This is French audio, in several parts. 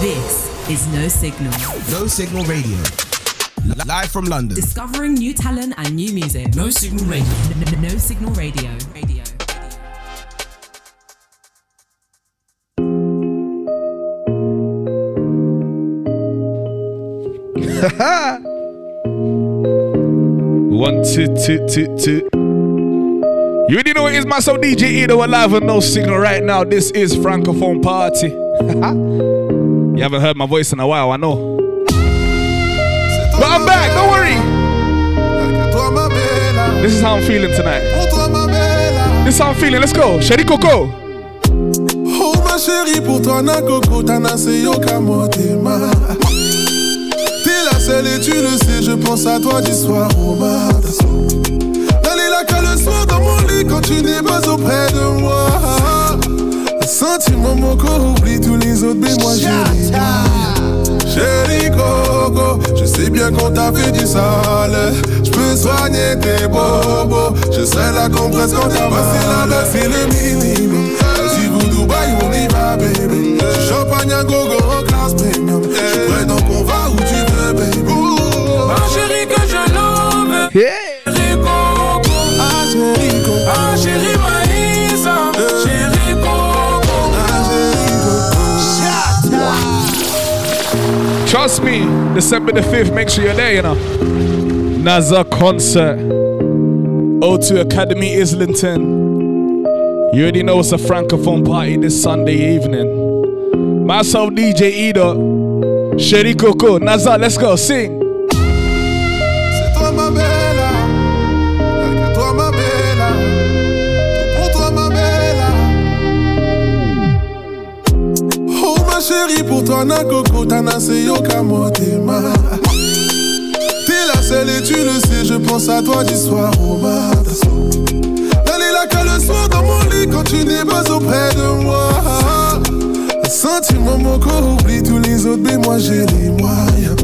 This is No Signal. No Signal Radio. Live from London. Discovering new talent and new music. No Signal Radio. N- n- no Signal Radio. Radio. One, two, two, two, two. You already know it is myself, DJ Edo, alive and no signal right now. This is Francophone Party. you haven't heard my voice in a while, I know. But I'm back, don't worry. This is how I'm feeling tonight. This is how I'm feeling. Let's go. Sherry Coco. Oh ma chérie, pour toi na coco, yoka motema. T'es je pense à toi du soir au. Mon corps oublie tous les autres, mais moi j'ai Chérie Coco, je sais bien qu'on t'a fait du sale. Je peux soigner tes bobos. Je serai là qu'on presse quand t'as passé là-bas, c'est le minimum. Si vous Dubaï, on y va, baby. Champagne à gogo Trust me, December the 5th, make sure you're there, you know. Naza concert. O2 Academy Islington. You already know it's a francophone party this Sunday evening. Myself, DJ Edo, Sherry Coco, Naza, let's go, sing. Chérie, pour toi na coco, nassé yoka motema. T'es la seule et tu le sais, je pense à toi du soir au matin. D'aller là qu'à le soir dans mon lit quand tu n'es pas auprès de moi. Un sentiment mon corps oublie tous les autres, mais moi j'ai les moyens.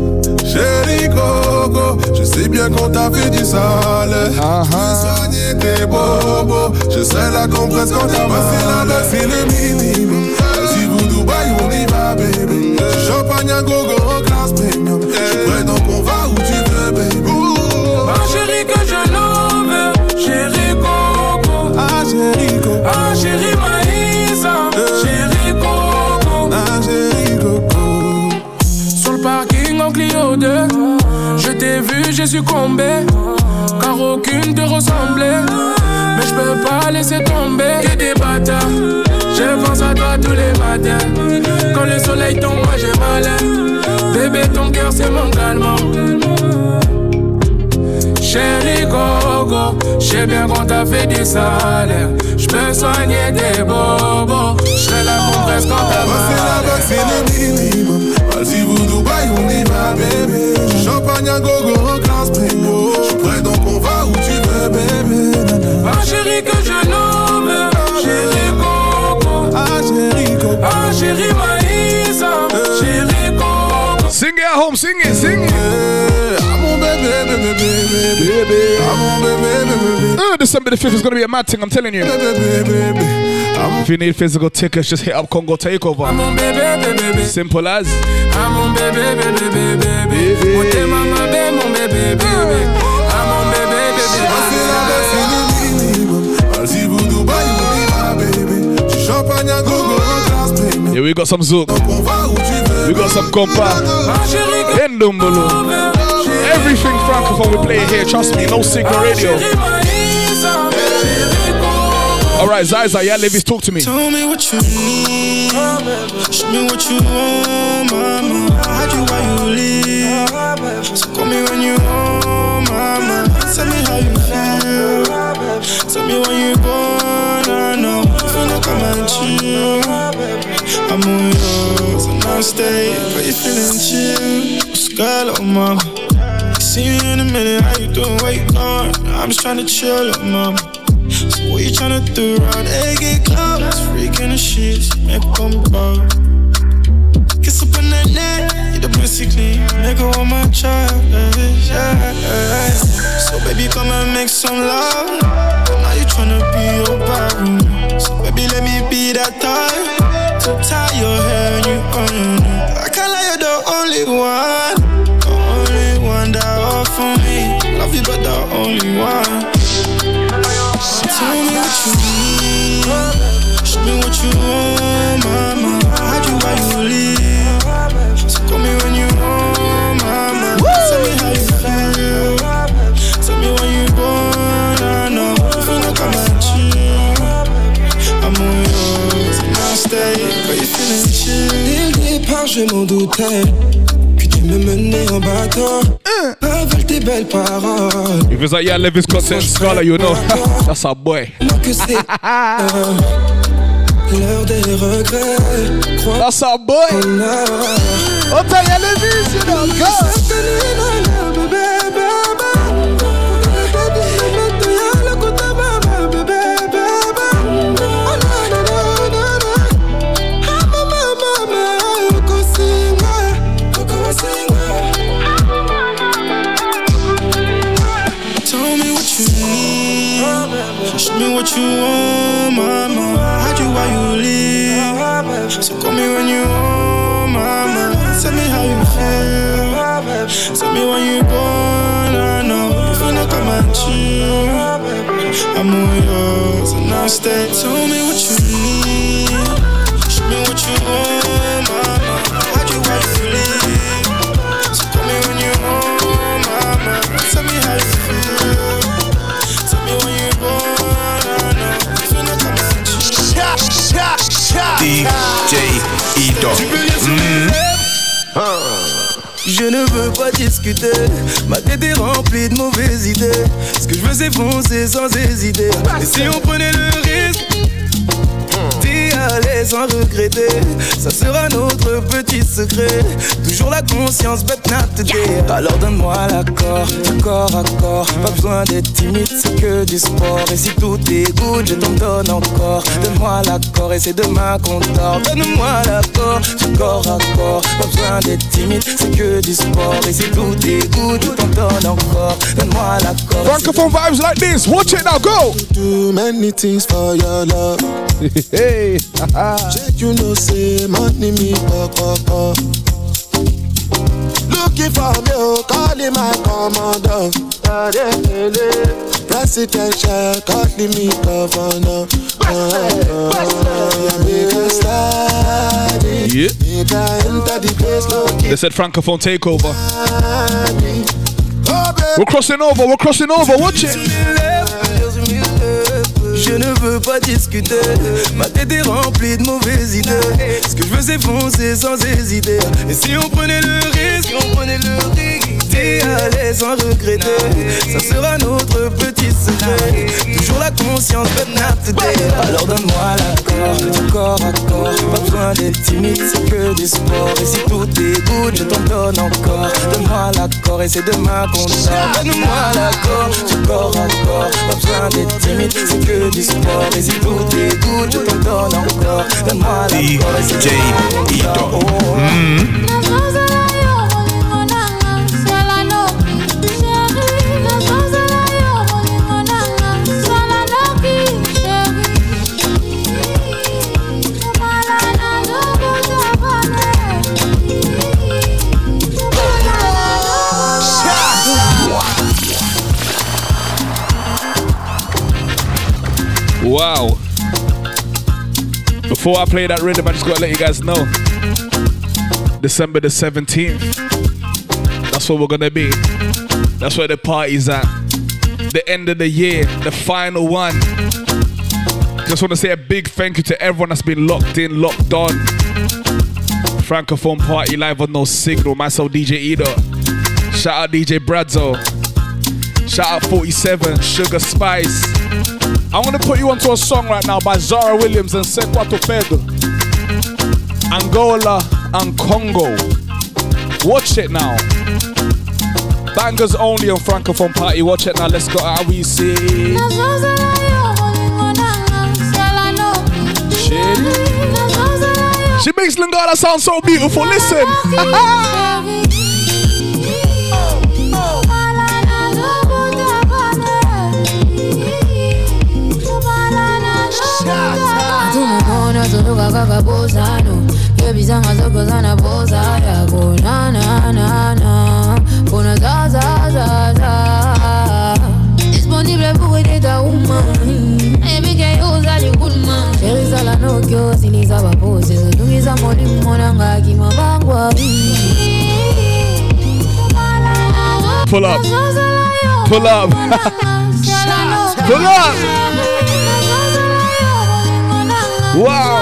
Chérie Coco, je sais bien qu'on t'a fait du sale. Uh-huh. Je peux soigner tes bobos. Je serai là qu'on presse quand t'as passé là-bas, c'est le minimum. Baby. Champagne à gogo en classe premium. J'suis prêt donc on va où tu veux, baby. Ma chérie que je love. Chérie Coco. Ah, chérie Coco. Ah, chérie Maïsa. Chérie Coco. Ah, chérie Coco. Sur le parking en Clio 2 Je t'ai vu, j'ai succombé Car aucune te ressemblait Mais je peux pas laisser tomber Que des bâtards Je pense à toi tous les matins Quand le soleil tombe, moi j'ai mal Bébé, ton cœur c'est mon calmant Chérie Coco, je sais bien qu'on t'a fait du salaire. Je peux soigner tes bobos. Je serai là pour presque quand t'as Passer là-bas, mal. c'est le. Vas-y, Dubaï, va, bébé. Champagne à gogo home, sing it, sing it. I'm on baby, baby, baby, baby. I'm on baby, baby. Uh, December the 5th is going to be a mad thing, I'm telling you. Baby, baby, baby. If you need physical tickets, just hit up Congo Takeover. On, baby, baby. Simple as. I'm on baby, baby, baby, baby. Baby. Baby, baby, baby, baby. Yeah, we got some zook. We got some compa. Endumbulu. Everything francophone we play here, trust me, no signal radio. Alright, Zaza, yeah, Levis, talk to me. Tell me what you need. Show me what you want, mama. I do why you leave. So call me when you home, mama. Tell me how you feel. Tell me when you gonna know. If you look come and chill. I'm on yours stay. But you feeling chill. Sky, little mama. See you in a minute. How you doing? Where you going? I'm just trying to chill, little mama. So what you tryna do around here? Get close, freaking the sheets, make them bow. Kiss up on that neck, you the clean, nigga on my child, yeah. So baby, come and make some love. Now you trying to be your bathroom. So baby, let me be that time to tie your hair and you on. I can't lie, you're the only one, the only one that offer me. Love you, but the only one. so Tell me what you need. Show me what you want, mama. Hide you while you leave. So call me when you want, mama. Tell me how you feel. Départ, je m'en doutais que tu me menais en bateau. Avec tes belles paroles. If it's like, yeah, Levis Content Scholar, you know. That's our boy. Non que c'est l'heure des regrets. Crois That's our boy. Oh, t'as y'a Levis, you know. Go. Discuter, ma tête est remplie de mauvaises idées. Ce que je veux c'est foncer sans hésiter. Et si on prenait le risque d'y aller sans regretter, ça sera notre petit secret. Toujours la conscience te dire. Alors donne-moi l'accord, corps à corps. Pas besoin d'être timide, c'est que du sport. Et si tout est good, je t'en donne encore. Donne-moi l'accord et c'est demain qu'on dort. Donne-moi l'accord, corps à corps. Pas besoin d'être timide, c'est que du sport. Et si tout est good, je t'en donne encore. Donne-moi l'accord. Francophone vibes like this. Watch it now. Go. Do many things for your love. Hey. You know say money me pop pop pop. Looking for me, calling my commander. Presidential, calling me governor. Yeah. They said Francophone takeover. We're crossing over, we're crossing over, watch it. Je ne veux pas discuter, ma tête est remplie de mauvaises idées. Ce que je veux c'est foncer sans hésiter. Et si on prenait le risque, on prenait le risque d'y aller sans regretter, ça sera notre petit secret. Toujours la conscience te dire. Alors donne-moi l'accord, du corps à corps. Pas besoin d'être timide, c'est que du sport. Et si tout est je t'en donne encore. Donne-moi l'accord et c'est demain qu'on dort. Donne-moi l'accord, du à corps. Pas besoin d'être timide, c'est que du sport Mais il goûte, il goûte, je t'en donne encore Donne-moi la DJ Ito Wow. Before I play that rhythm, I just gotta let you guys know. December the 17th. That's where we're gonna be. That's where the party's at. The end of the year, the final one. Just wanna say a big thank you to everyone that's been locked in, locked on. Francophone party live on no signal. Myself, DJ Edo. Shout out DJ Bradzo. Shout out 47, Sugar Spice. I'm gonna put you onto a song right now by Zara Williams and Sekwato Pedro. Angola and Congo. Watch it now. Bangers only on Francophone Party. Watch it now. Let's go. How we see. She makes Lingala sound so beautiful. Listen. disponible kulma Pull up. Pull up. Pull up. Wow.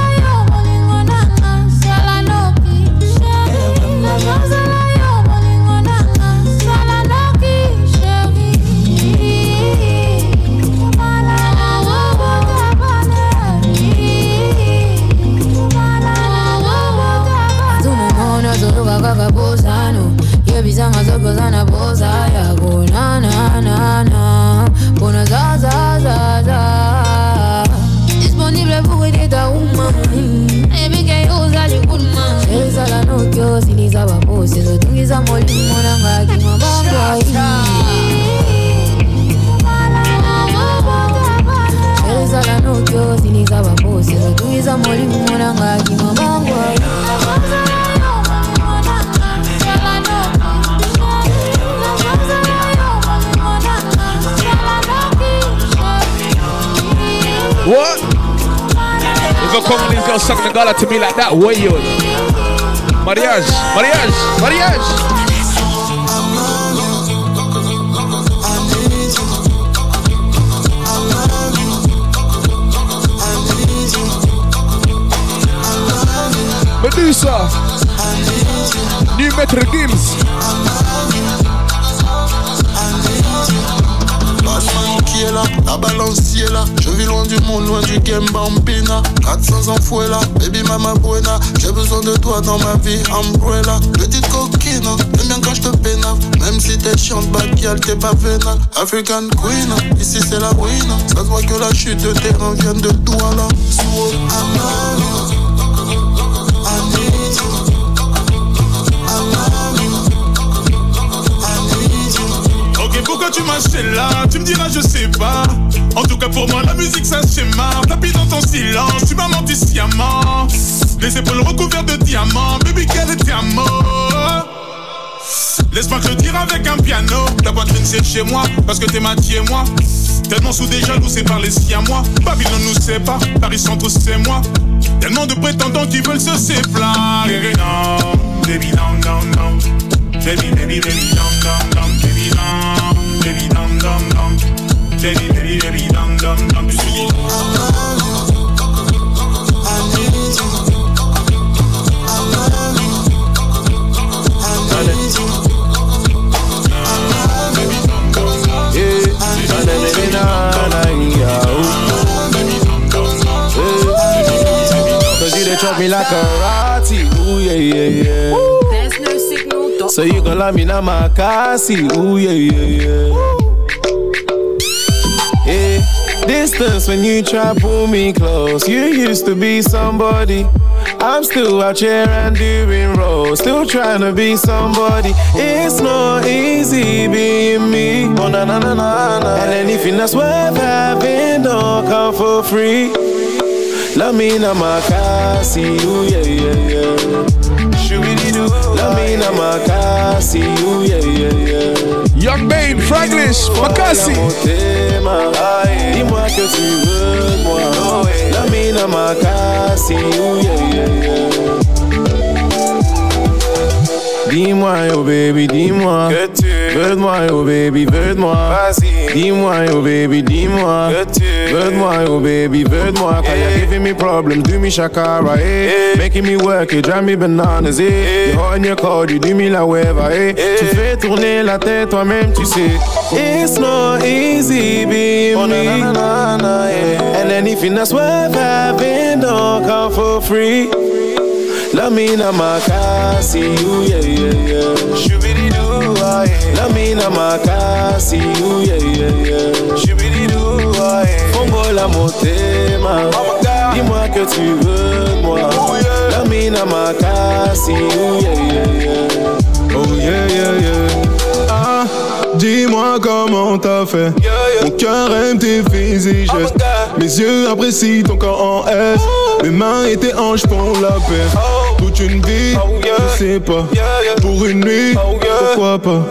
Bizanga zoko zana poza yako na na na na. Bona za za za za. Disponible pour aider ta uma ebike ozali kuluma ezala noki osilisa baposi ezotungisa molimo nangaki mabangoi ezala noki osilisa baposi ezotungisa molimo nangaki mabangoi Come on these girls sucking the gala to me like that? What you? Mariage, mariage, mariage. Medusa, New Metro Gims. Là, la balancier là. Je vis loin du monde, loin du game bambina. 400 ans fouet là, baby mama buena. J'ai besoin de toi dans ma vie, umbrella. Petite coquine, j'aime bien quand je te pénave. Même si t'es chiante, bad girl, t'es pas vénale. African queen, ici c'est la ruine. Ça se que la chute de terrain vient de Douala. Sous tu m'achètes là Tu me diras, je sais pas. En tout cas, pour moi, la musique, ça schéma. Tapis dans ton silence, tu m'as menti sciemment. Les épaules recouvertes de diamants, baby, quel est amour Laisse-moi te dire avec un piano. Ta poitrine, c'est chez moi, parce que t'es ma moi. Tellement sous des jaloux, c'est par les siens, moi. Babylone nous sépare, Paris Centre, c'est moi. Tellement de prétendants qui veulent se séparer. Baby, non, non, non. Baby, baby, baby, non, So you gon' love me now, my Cassie. Ooh, yeah, yeah, yeah. Yeah, distance when you try pull me close. You used to be somebody. I'm still out here and doing roles. Still trying to be somebody. It's not easy being me. Oh, na na na na na. And anything that's worth having don't come for free. Love me now, my Cassie. Ooh, yeah, yeah, yeah she really do. Love me in you, yeah, yeah, yeah. Young babe, Makasi. Dis-moi que tu veux moi. Me in you, yeah, yeah, yeah. Dis-moi, baby, dis-moi. Veux de moi, oh baby, veux de moi. Vas-y. Dis-moi, oh baby, dis-moi. Veux de moi, oh baby, veux de moi. Cause you're giving me problems, do me shakara, eh? Making me work, it drive me bananas, eh? You're hot and you're cold, you do me la weva, eh? Tu fais tourner la tête toi-même, tu sais. It's not easy being Oh, me. na, na, na, na, yeah. And anything that's worth having don't come for free. Love me na makasi, you yeah yeah yeah. Yeah. Fongo la motema, Oh my God. dis-moi que tu veux de moi. Me na makasi. Oh yeah yeah yeah. Ah, dis-moi comment t'as fait. Mon cœur aime tes physiques Oh my gestes. Mes yeux apprécient ton corps en S. Mes mains et tes hanches font la paix. Oh. Toute une vie, Oh, je sais pas. Pour une nuit, Oh, pourquoi pas?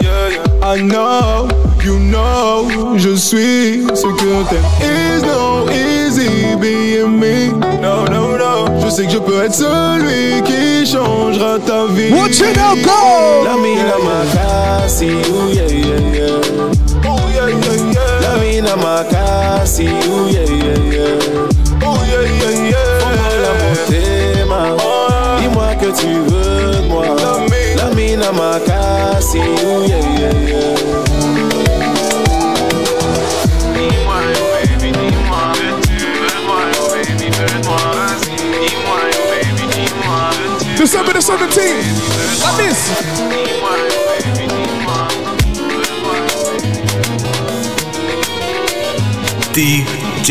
Yeah, yeah. I know, you know, je suis ce que t'aimes. It's no easy being me. No, no, no. Je sais que je peux être celui qui changera ta vie. Watch it now, go! Love me na makasi, you yeah yeah yeah. Oh, yeah, yeah, yeah. Love me na makasi, you yeah yeah yeah. Oh, yeah, yeah, Fongo la yeah. motema, Oh, dis-moi que tu veux na makasi ooh, yeah, yeah, yeah. December the 17th, like this. DJ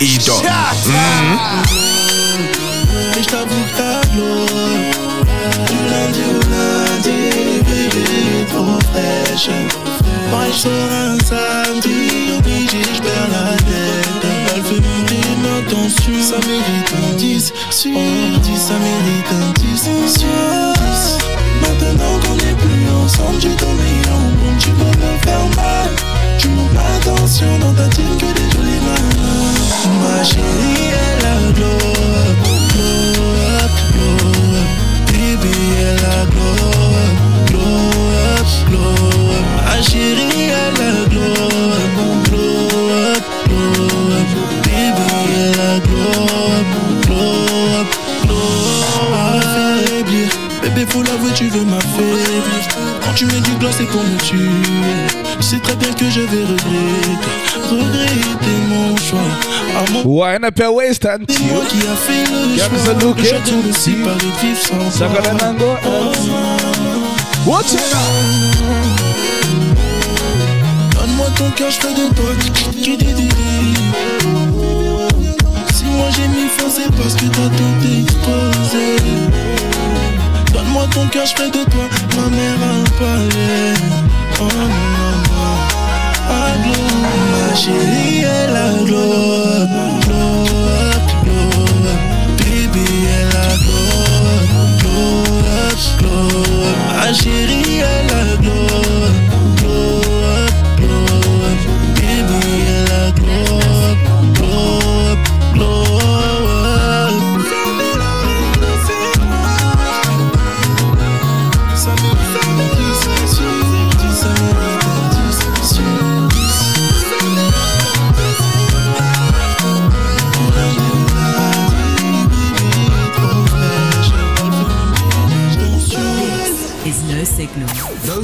Ido. Mm -hmm. Fraîche. Je sors un samedi, obligé, je perds la tête. Elle fait monter ma tension, ça mérite un 10 sur 10 Ça mérite un 10 sur 10 Maintenant qu'on n'est plus ensemble, j'ai meilleur au monde. Tu veux me faire mal, tu montes l'attention Dans ta team que des jolies mains Ma chérie, elle a glow up, glow up, glow up. Baby, elle a glow up, glow up Ma chérie, elle a glow up, glow up, glow up Baby, elle a glow up, glow up, glow up Faire faiblir, bébé faut l'avouer tu veux m'affaiblir Quand tu mets du gloss c'est pour me tuer. Sais très bien que je vais regretter. Regretter mon choix. À mon Wind up your waist and c'est moi qui a fait le choix. a look Je aussi sea. pas de vivre sans toi. Sakalanango. Watch it now. Donne-moi ton cœur, je fais de toi Kidididi. Si moi j'ai mis faux, c'est parce que t'as tout exposé Donne-moi ton cœur, je fais de toi ma mère un palais Oh non, non, non. Ma chérie,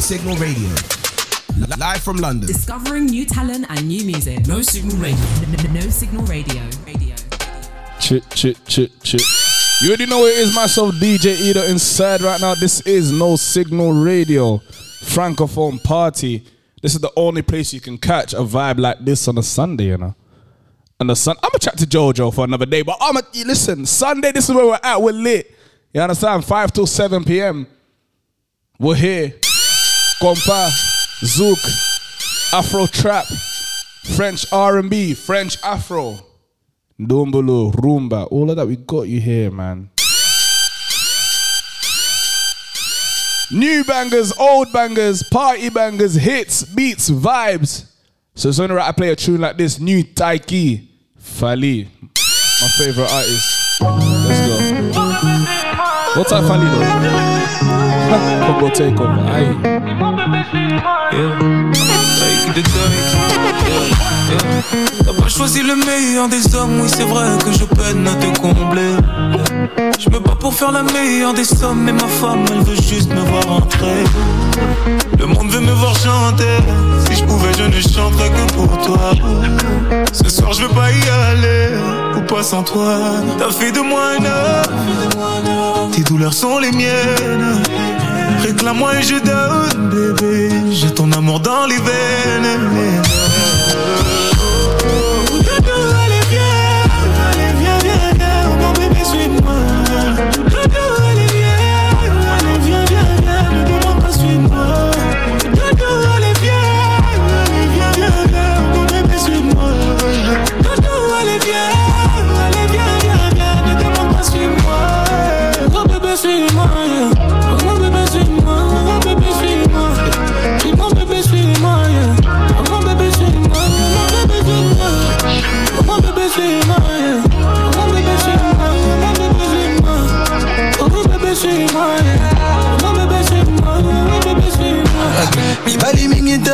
Signal Radio. Live from London. Discovering new talent and new music. No Signal Radio. No Signal Radio. Radio. Chit, chit, chit, chit. You already know it is myself, DJ Edo, inside right now. This is No Signal Radio, Francophone Party. This is the only place you can catch a vibe like this on a Sunday, you know. On the sun, I'm gonna chat to Jojo for another day, but I'm a listen. Sunday, this is where we're at. We're lit. You understand? Five till seven p.m. We're here. Compa, Zouk, Afro Trap, French R&B, French Afro. Dumbulu, Rumba, all of that, we got you here, man. New bangers, old bangers, party bangers, hits, beats, vibes. So it's only right I play a tune like this. New Taiki, Fali, my favorite artist. Let's go. What's up, funny though? Combo takeover. Aye. Yeah. Like the. Yeah. T'as pas choisi le meilleur des hommes, oui c'est vrai que je peine à te combler. Je me bats pour faire la meilleure des sommes, mais ma femme elle veut juste me voir entrer. Le monde veut me voir chanter. Si je pouvais, je ne chanterais que pour toi. Ce soir, je veux pas y aller, ou pas sans toi. T'as fait de moi un homme. Tes douleurs sont les miennes. Réclame-moi et je donne, bébé. J'ai ton amour dans les veines.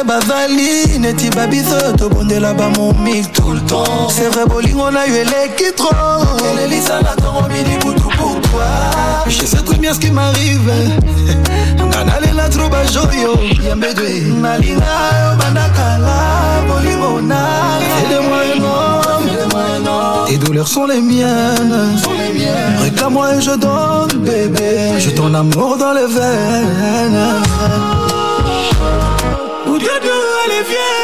Te bazali neti babiso tobondela bamomik tout le temps. C'est vrai bolingo na yo eleki tro elelisanga ntongo midi butu pour toi je sais très bien ce qui m'arrive. Nga nalela tro bajoyo yambedwe nalinga yo bandakala bolingo na tes douleurs sont les miennes. Réclame-moi et je donne bébé. J'ai ton amour dans les veines Oudoudou, allez viens,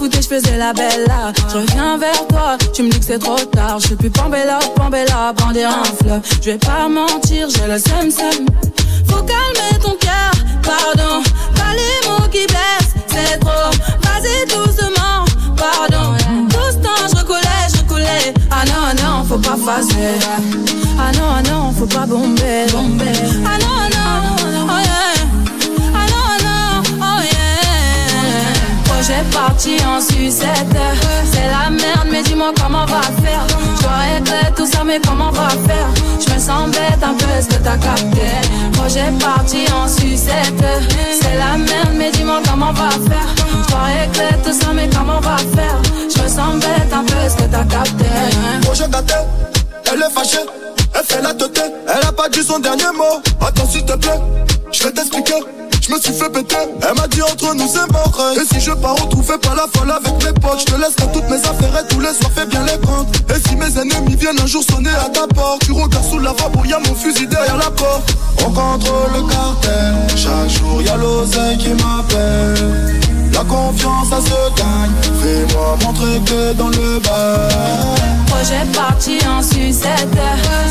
foutais, je faisais la belle. Je reviens vers toi, tu me dis que c'est trop tard. Je suis plus pambella, pambella, brandir un fleuve. Je vais pas mentir, j'ai le seum seum. Faut calmer ton cœur, pardon. Pas les mots qui blessent, c'est trop. Vas-y doucement, pardon. Tout ce temps, je recoulais, je recoulais. Ah non, non, faut pas passer. Ah non, non, faut pas bomber. Ah non, non, oh yeah. Projet parti en sucette. C'est la merde, mais dis-moi comment on va faire. Je régler tout ça, mais comment on va faire? Je me sens bête un peu, est-ce que t'as capté? Projet parti en sucette. C'est la merde, mais dis-moi comment on va faire. Je régler tout ça, mais comment on va faire? Je me sens bête un peu, est-ce que t'as capté? Projet gâté, elle est fâchée, elle fait la tête, elle a pas dit son dernier mot. Attends s'il te plaît, je vais t'expliquer. Me suis fait péter, elle m'a dit entre nous c'est mort Et si je pars retrouver pas la folle avec mes potes Je te laisserai toutes mes affaires et tous les soirs fais bien les comptes Et si mes ennemis viennent un jour sonner à ta porte Tu regardes sous la vapeur, y'a mon fusil derrière la porte On contrôle le cartel, chaque jour y'a l'oseille qui m'appelle la confiance, ça se gagne. Fais-moi montrer que dans le bas. Projet parti en sucette.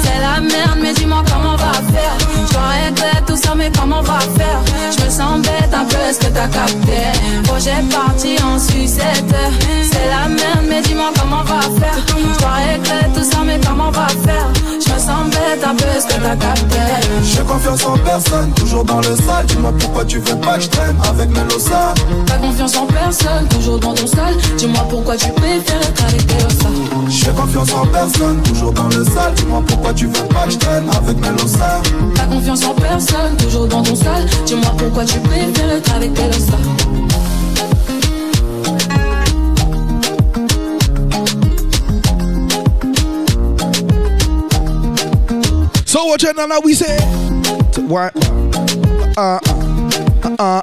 C'est la merde, mais dis-moi comment on va faire. Dois régler tout ça, mais comment on va faire? Je me sens bête un peu, est-ce que t'as capté? Projet parti en sucette. C'est la merde, mais dis-moi comment on va faire. Dois régler tout ça, mais comment on va faire? Je me sens bête un peu, est-ce que t'as capté? J'ai confiance en personne, toujours dans le sale. Dis-moi pourquoi tu veux pas que je traîne avec Melosa. Pas confiance en personne, toujours dans ton sale. Dis-moi pourquoi tu préfères être avec Melosa. J'ai confiance en personne, toujours dans le sale. Dis-moi pourquoi tu veux pas que je traîne avec Melosa. confiance en personne, toujours dans ton sale. Dis-moi pourquoi tu préfères être avec tel star. So what you now we say? What? Uh, uh,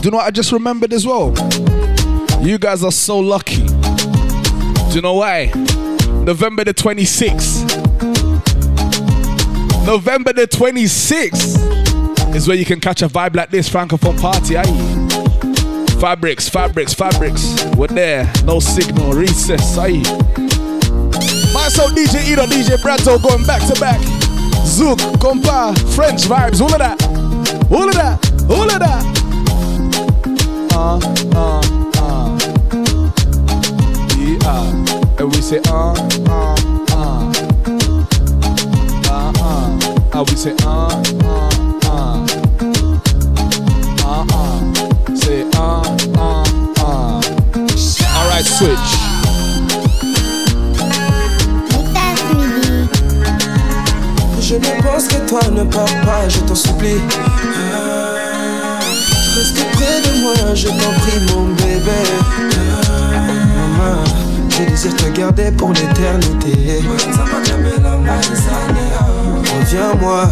Do you know what I just remembered as well? You guys are so lucky do you know why? November the 26th. November the 26th is where you can catch a vibe like this Francophone party, aye. Fabrics, fabrics, fabrics. We're there. No signal, recess, aye. Myself, DJ Edo, DJ Branto going back to back. Zouk, compa, French vibes, all of that. All of that. All of that. Uh, uh. Oui, c'est un, un, un. Un. Ah oui, c'est un, un, un. Un, un. C'est un, un, un. Alright, switch. Je ne pense que toi ne pars pas, je t'en supplie. Ah. Reste près de moi, je t'en prie, mon bébé. Ah je désire te garder pour l'éternité. Reviens-moi,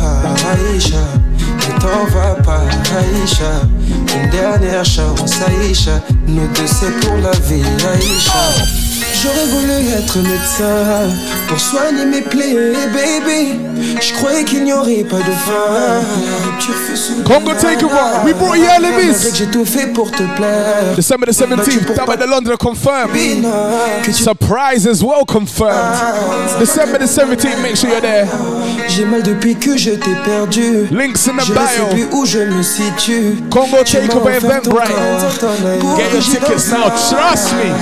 Aïcha, ne t'en va pas, Aïcha. Une dernière chance, Aïcha. Nous deux, c'est pour la vie, Aïcha. J'aurais voulu être médecin pour soigner mes plaies, baby. Je croyais qu'il n'y aurait pas de fin. Congo take over. We brought you Elvis. J'ai tout fait pour te plaire. December the 17th, Tabba the London confirmed. Surprise as well confirmed. December the 17th, make sure you're there. J'ai mal depuis que je t'ai perdu. Links in the Je ne sais bio. plus où je me situe. Congo Takeover Eventbrite. Get your tickets now, trust me.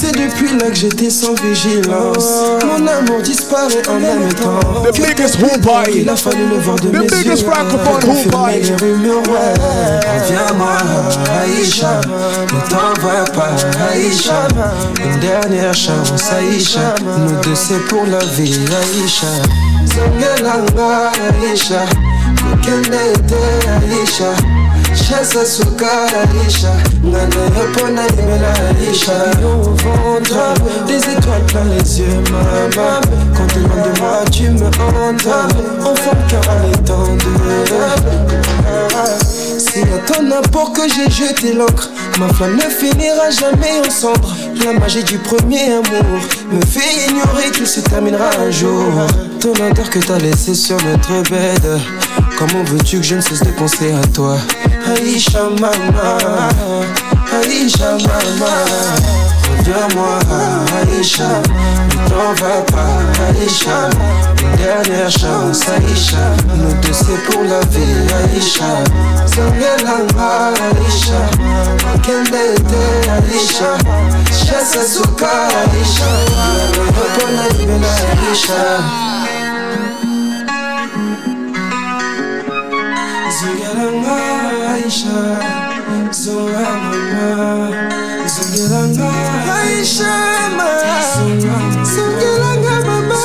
C'est depuis là que j'étais sans vigilance. Mon amour disparaît en même temps. The biggest. Il a fallu le voir de The mes biggest yeux. francophone Confirmer hoop party. les rumeurs, ouais. Reviens-moi, Aïcha. Ne t'en va pas, Aïcha. Une dernière chance, Aïcha. Nous deux, c'est pour la vie, Aïcha. Zongelanga, Aïcha. Aïcha. Chasa suka Aïcha Ngana yapona imela Aïcha Au ventre Des étoiles plein les yeux maman Quand t'es loin de moi tu me hantes Enfant de cœur en étendue C'est à ton apport que j'ai jeté l'encre Ma flamme ne finira jamais en cendres La magie du premier amour Me fait ignorer qu'il se terminera un jour. Ton odeur que t'as laissé sur notre bed. Comment veux-tu que je ne cesse de penser à toi? Aïcha mama Aïcha mama. Reviens-moi Aïcha Ne t'en va pas Aïcha Une dernière chance Aïcha Nous deux c'est pour la vie Aïcha Zangelanga Aïcha Kendete Aïcha Chassa suka Aïcha ibela Aïcha Aisha Zorangama Zongilanga Aisha Zongilanga mama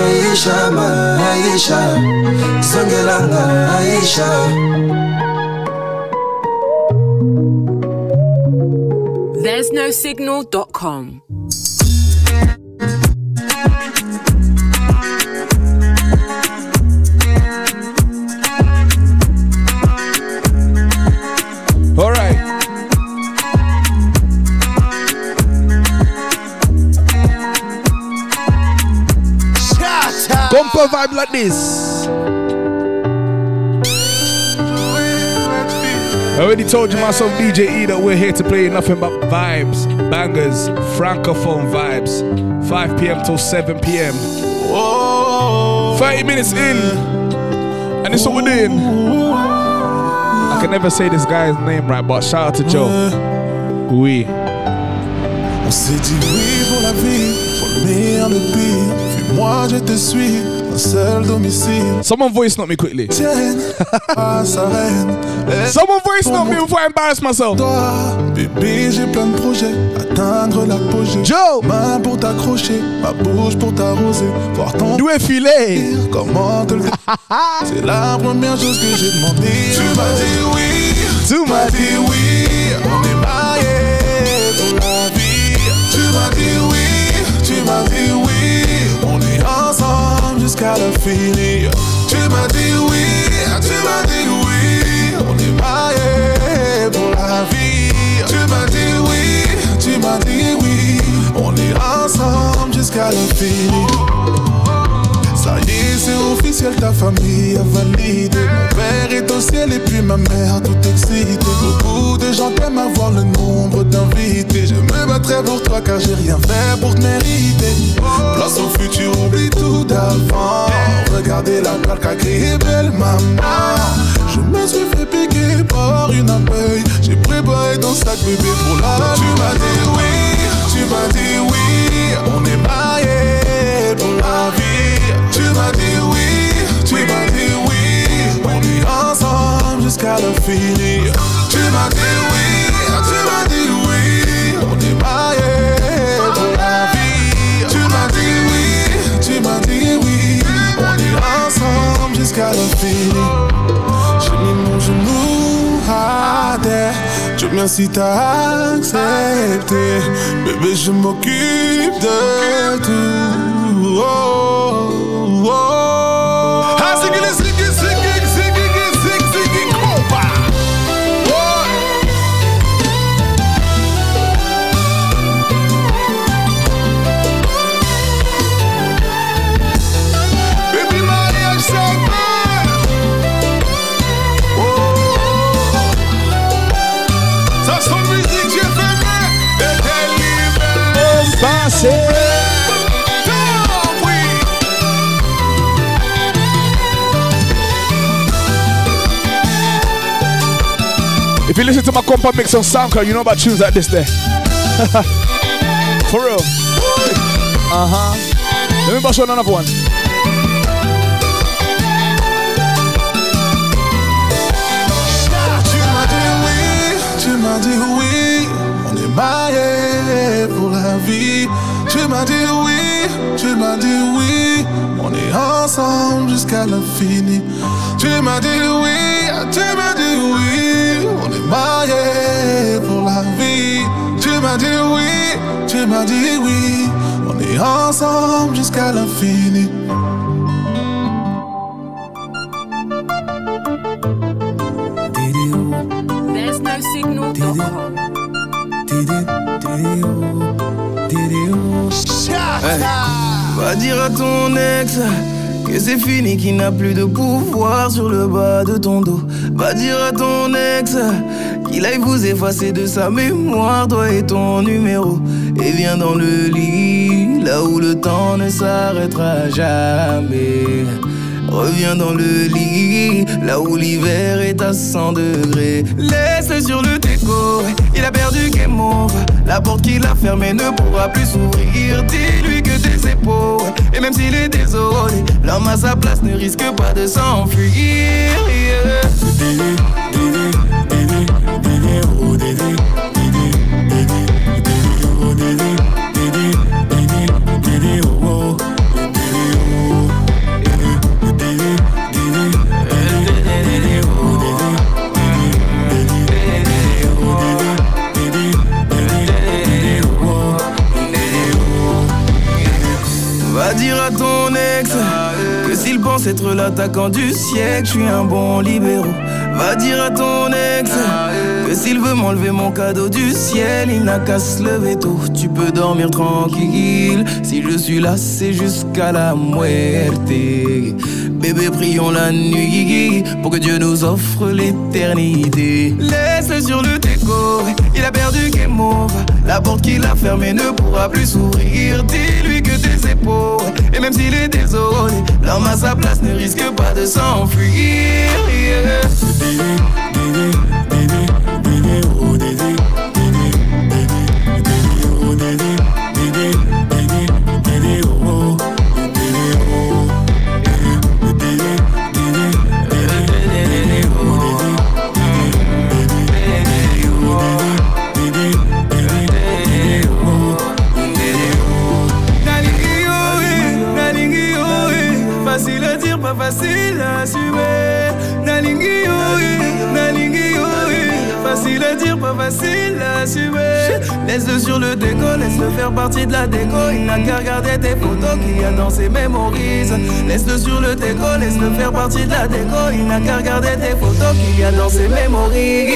Aisha Aisha Aisha There's no signal.com Bumper vibe like this. I already told you myself, DJ E, that we're here to play nothing but vibes, bangers, francophone vibes. 5 p.m. till 7 p.m. 30 minutes in, and it's all doing. I can never say this guy's name right, but shout out to Joe. Oui. On s'est dit oui pour la vie, pour le meilleur, le pire. Moi je te suis, seul domicile. Someone voice note me quickly. Someone voice note me before I embarrass myself. Toi, bébé, j'ai plein de projets. Atteindre l'apogée. Joe! Main pour t'accrocher, ma bouche pour t'arroser. Voir ton D'où est filé? comment te le. C'est la première chose que j'ai demandé. Tu m'as dit oui, Tu m'as dit oui, Tu m'as dit oui, tu m'as dit oui, on est mariés pour la vie. Tu m'as dit oui, tu m'as dit oui, on est ensemble jusqu'à la fini. Ça y est, c'est officiel, ta famille a validé. Et puis ma mère tout excitée. Beaucoup de gens t'aiment avoir le nombre d'invités. Je me battrai pour toi car j'ai rien fait pour te mériter. Place au futur, oublie tout d'avant. Regardez la plaque qu'a créé belle maman. Je me suis fait piquer par une abeille. J'ai préparé ton sac bébé pour la Tu m'as dit oui, tu m'as dit oui. On est mariés jusqu'à. Tu m'as dit oui, tu m'as dit oui. On est mariés pour la vie. Tu m'as dit oui, tu m'as dit oui. On est ensemble jusqu'à la fini. J'ai mis mon genou à terre. Dieu merci t'as accepté. Bébé, je m'occupe de tout. Oh, oh, oh. If you listen to my compa mix on SoundCloud, you know about tunes like this there. For real. Uh huh. Let me bust on another one. Tu m'as dit oui, tu m'as dit oui, on est ensemble jusqu'à l'infini. Tu m'as dit oui, tu m'as dit oui, on est mariés pour la vie. Tu m'as dit oui, tu m'as dit oui, on est ensemble jusqu'à l'infini. There's no signal. Va dire à ton ex que c'est fini, qu'il n'a plus de pouvoir sur le bas de ton dos. Va dire à ton ex qu'il aille vous effacer de sa mémoire, toi et ton numéro. Et viens dans le lit, là où le temps ne s'arrêtera jamais. Reviens dans le lit, là où l'hiver est à 100 degrés. Laisse-le sur le déco, il a perdu game over. La porte qu'il a fermée ne pourra plus s'ouvrir. Dis-lui que et même s'il est désolé, l'homme à sa place ne risque pas de s'enfuir. Que s'il pense être l'attaquant du siècle, je suis un bon libéraux. Va dire à ton ex que s'il veut m'enlever mon cadeau du ciel, il n'a qu'à se lever tôt. Tu peux dormir tranquille. Si je suis là, c'est jusqu'à la muerte. Bébé, prions la nuit pour que Dieu nous offre l'éternité. Laisse-le sur le déco, il a perdu game over. La porte qu'il a fermée ne pourra plus s'ouvrir. Dis-lui que et même s'il est désolé, l'homme à sa place ne risque pas de s'enfuir. Partie de la déco. Il n'a qu'à regarder tes photos qu'il y a dans ses mémorises.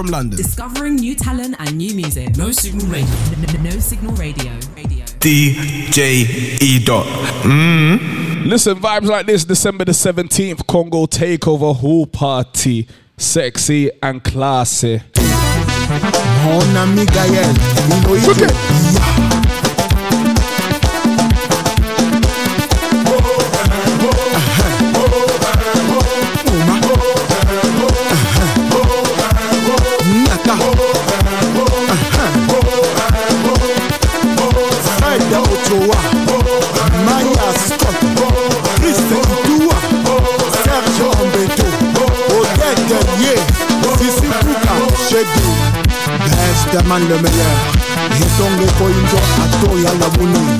From London. Discovering new talent and new music. No Signal Radio. No Signal Radio. Radio. DJ E dot. Mm. Listen, vibes like this December the 17th, Congo Takeover Hall Party. Sexy and classy. Mon ami Gaël, Best man le meilleur, Etonge Koinjo, Atoya Labuni.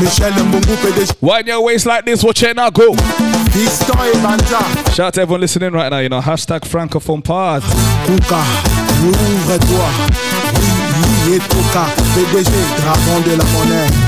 Michel Mbungu PDG. Wind your waist like this, watch it now go. Shout out to everyone listening right now, you know, hashtag Francophone Pod. Kuka, ouvre-toi. Oui, et Kuka, PDG, dragon de la monnaie.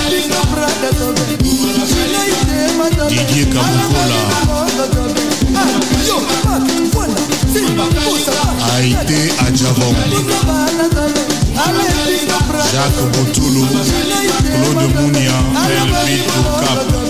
didier kamukola. Aite adjavon jacques botulu claude munia elvitocap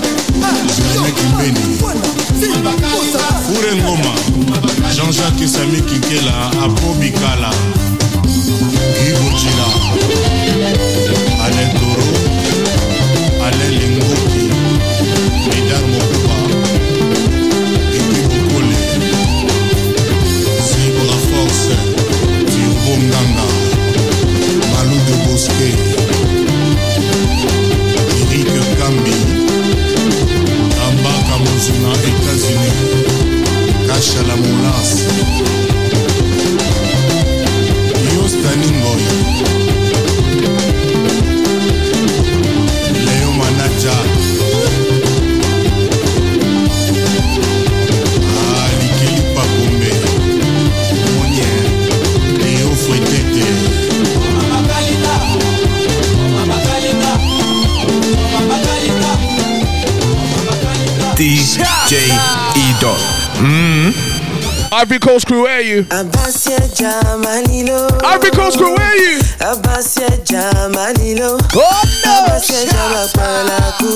you? Abasia Jamalilo. Ivory Coast crew, where are you? Abasia Jamalilo. Oh no! Abasia Jamapalaku.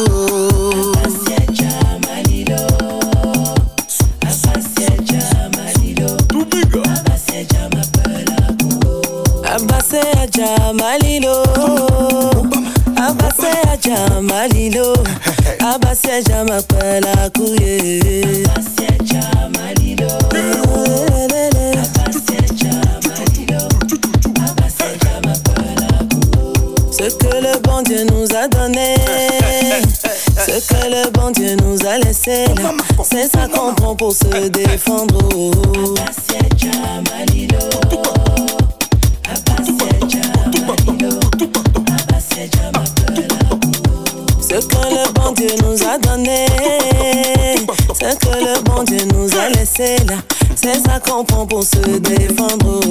Abasia Jamalilo. Abasia Jamalilo. Too big. Abasia Jamapalaku. Abasia Jamalilo. Abasia Jamalilo. Abasia Jamapalaku. Abasia Jamalilo. Dieu nous a donné, ce que le bon Dieu nous a laissé, c'est ça qu'on prend pour se défendre. Ce que le bon Dieu nous a donné, ce que le bon Dieu nous a laissé là, c'est ça qu'on prend pour se défendre.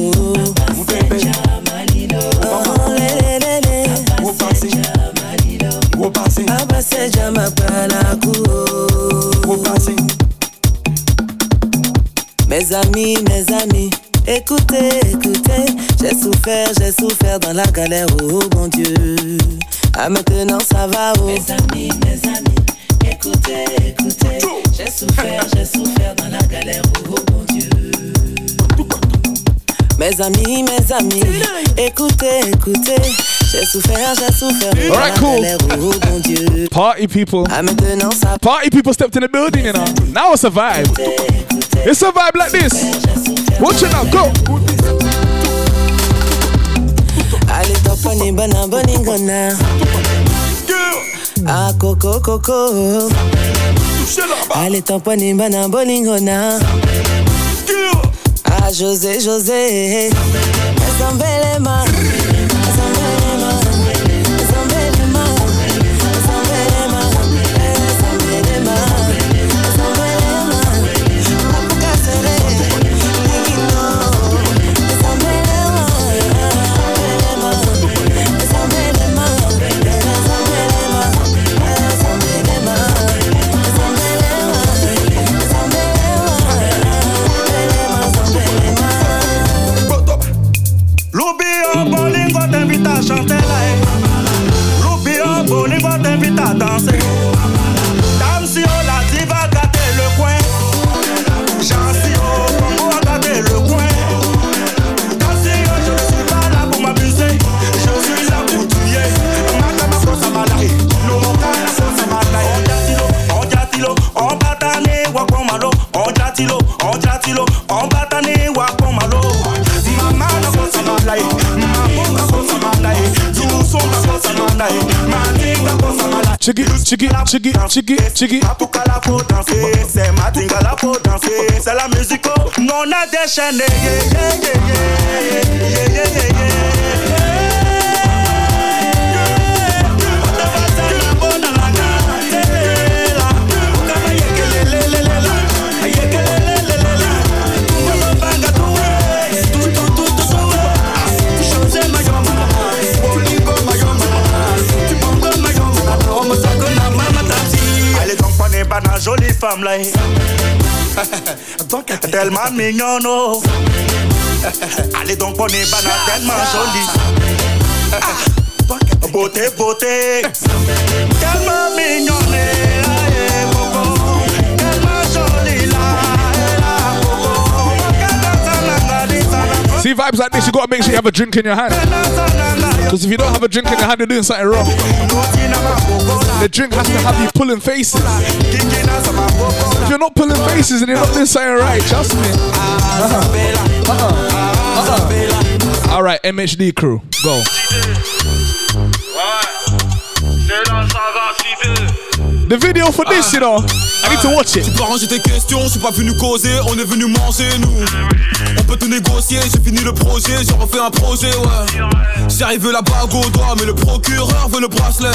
Mes amis, mes amis, écoutez, écoutez, j'ai souffert, j'ai souffert dans la galère, oh bon Dieu. Ah maintenant ça va, oh. Mes amis, mes amis, écoutez, écoutez, j'ai souffert, j'ai souffert dans la galère, oh bon Dieu. Mes amis, mes amis, écoutez, écoutez, j'ai souffert, j'ai souffert Alright, cool. galère, oh bon Dieu. Party people. Ah Party people stepped in the building, you know. Now it's a vibe. It's a vibe like this. Watch it now, go. Allez, topani bana boningona. Ah, coco, coco. Allez, topani bana boningona. Ah, José, José. Zambelema. Chiggy, chiggy, chiggy. Matuka faut danser, c'est Matinga la faut danser, c'est la musique oh, non a déchaîné. Yeah, yeah, yeah, yeah, yeah, yeah, yeah. like, tellement mignon, oh. Allez donc, on est banal, tellement joli. Beauté, beauté, tellement mignon, See vibes like this, you gotta make sure you have a drink in your hand. Because if you don't have a drink in your hand, you're doing something wrong. The drink has to have you pulling faces. If you're not pulling faces, then you're not doing something right. Trust me. Uh-huh. Uh-uh. Uh-uh. All right, MHD crew, go. The video for this, you know, I need to watch it. Ranger tes questions, je suis pas venu causer, on est venu manger nous. On peut tout négocier, j'ai fini le projet, j'ai refait un projet, ouais. J'arrive la bague au doigt, mais le procureur veut le bracelet.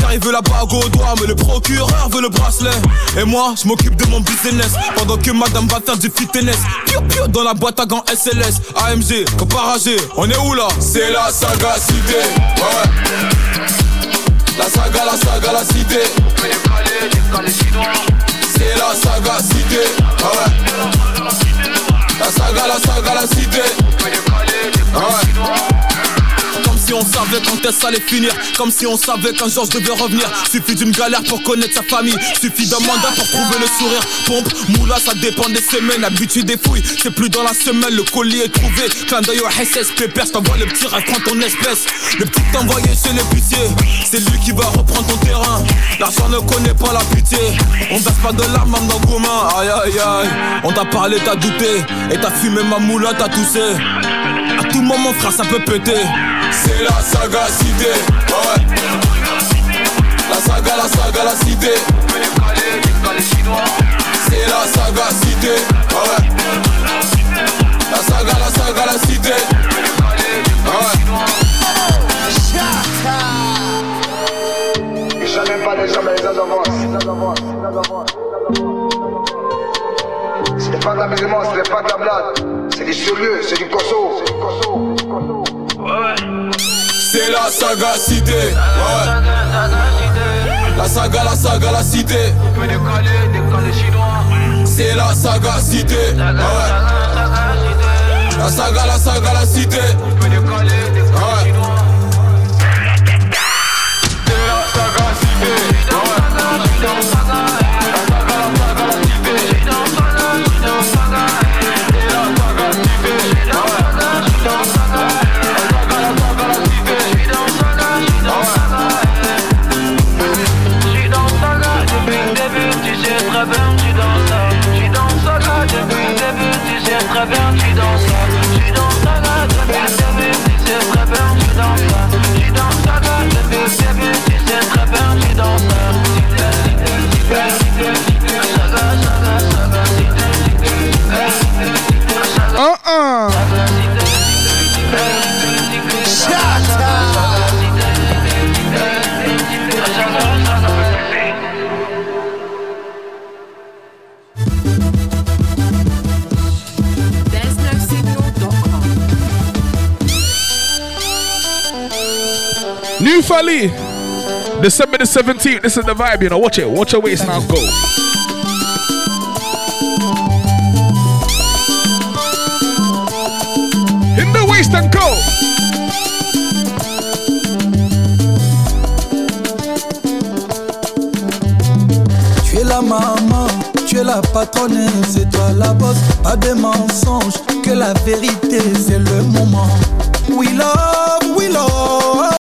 J'arrive la bague au doigt, mais le procureur veut le bracelet. Et moi, je m'occupe de mon business, pendant que madame va faire du fitness. Piu piu dans la boîte à gants SLS, AMG, comparagé, on est où là? C'est la sagacité, ouais la cité. C'est la saga cité. Ah ouais. La saga, la saga, la cité. Ah ouais on savait quand est-ce allait finir Comme si on savait qu'un jour je devais revenir. Suffit d'une galère pour connaître sa famille Suffit d'un mandat pour trouver le sourire. Pompe, moula, ça dépend des semaines. Habitude des fouilles, c'est plus dans la semaine Le colis est trouvé, clin d'œil au SS Pépère, t'envoie le petit rêve, prends ton espèce. Le petit t'envoyé chez les putiers C'est lui qui va reprendre ton terrain. L'argent ne connaît pas la pitié. On verse pas de larmes dans commun Aïe aïe aïe. On t'a parlé, t'as douté. Et t'as fumé ma moula, t'as toussé Moment frère ça peut péter. C'est la sagacité Ouais. La saga, la saga, la cité. C'est la sagacité Ouais. La saga, la saga, la cité. Savent même pas les et les avances. C'est pas la musulman, c'est pas de la blague. C'est du sérieux, c'est du cosso. C'est la sagacité Ouais. La saga, la saga, la cité. C'est la sagacité Ouais. La saga, la saga, la cité the 17th. This is the vibe, you know. Watch it. Watch your waist now go. In the waist and go. Tu es la maman, tu es la patronne, c'est toi la boss, pas de mensonges, que la vérité c'est le moment.